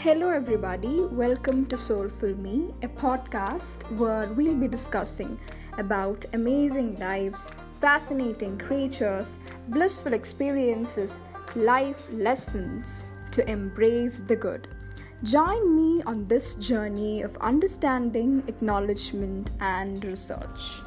Hello, everybody. Welcome to Soulful Me, a podcast where we'll be discussing about amazing lives, fascinating creatures, blissful experiences, life lessons to embrace the good. Join me on this journey of understanding, acknowledgement, and research.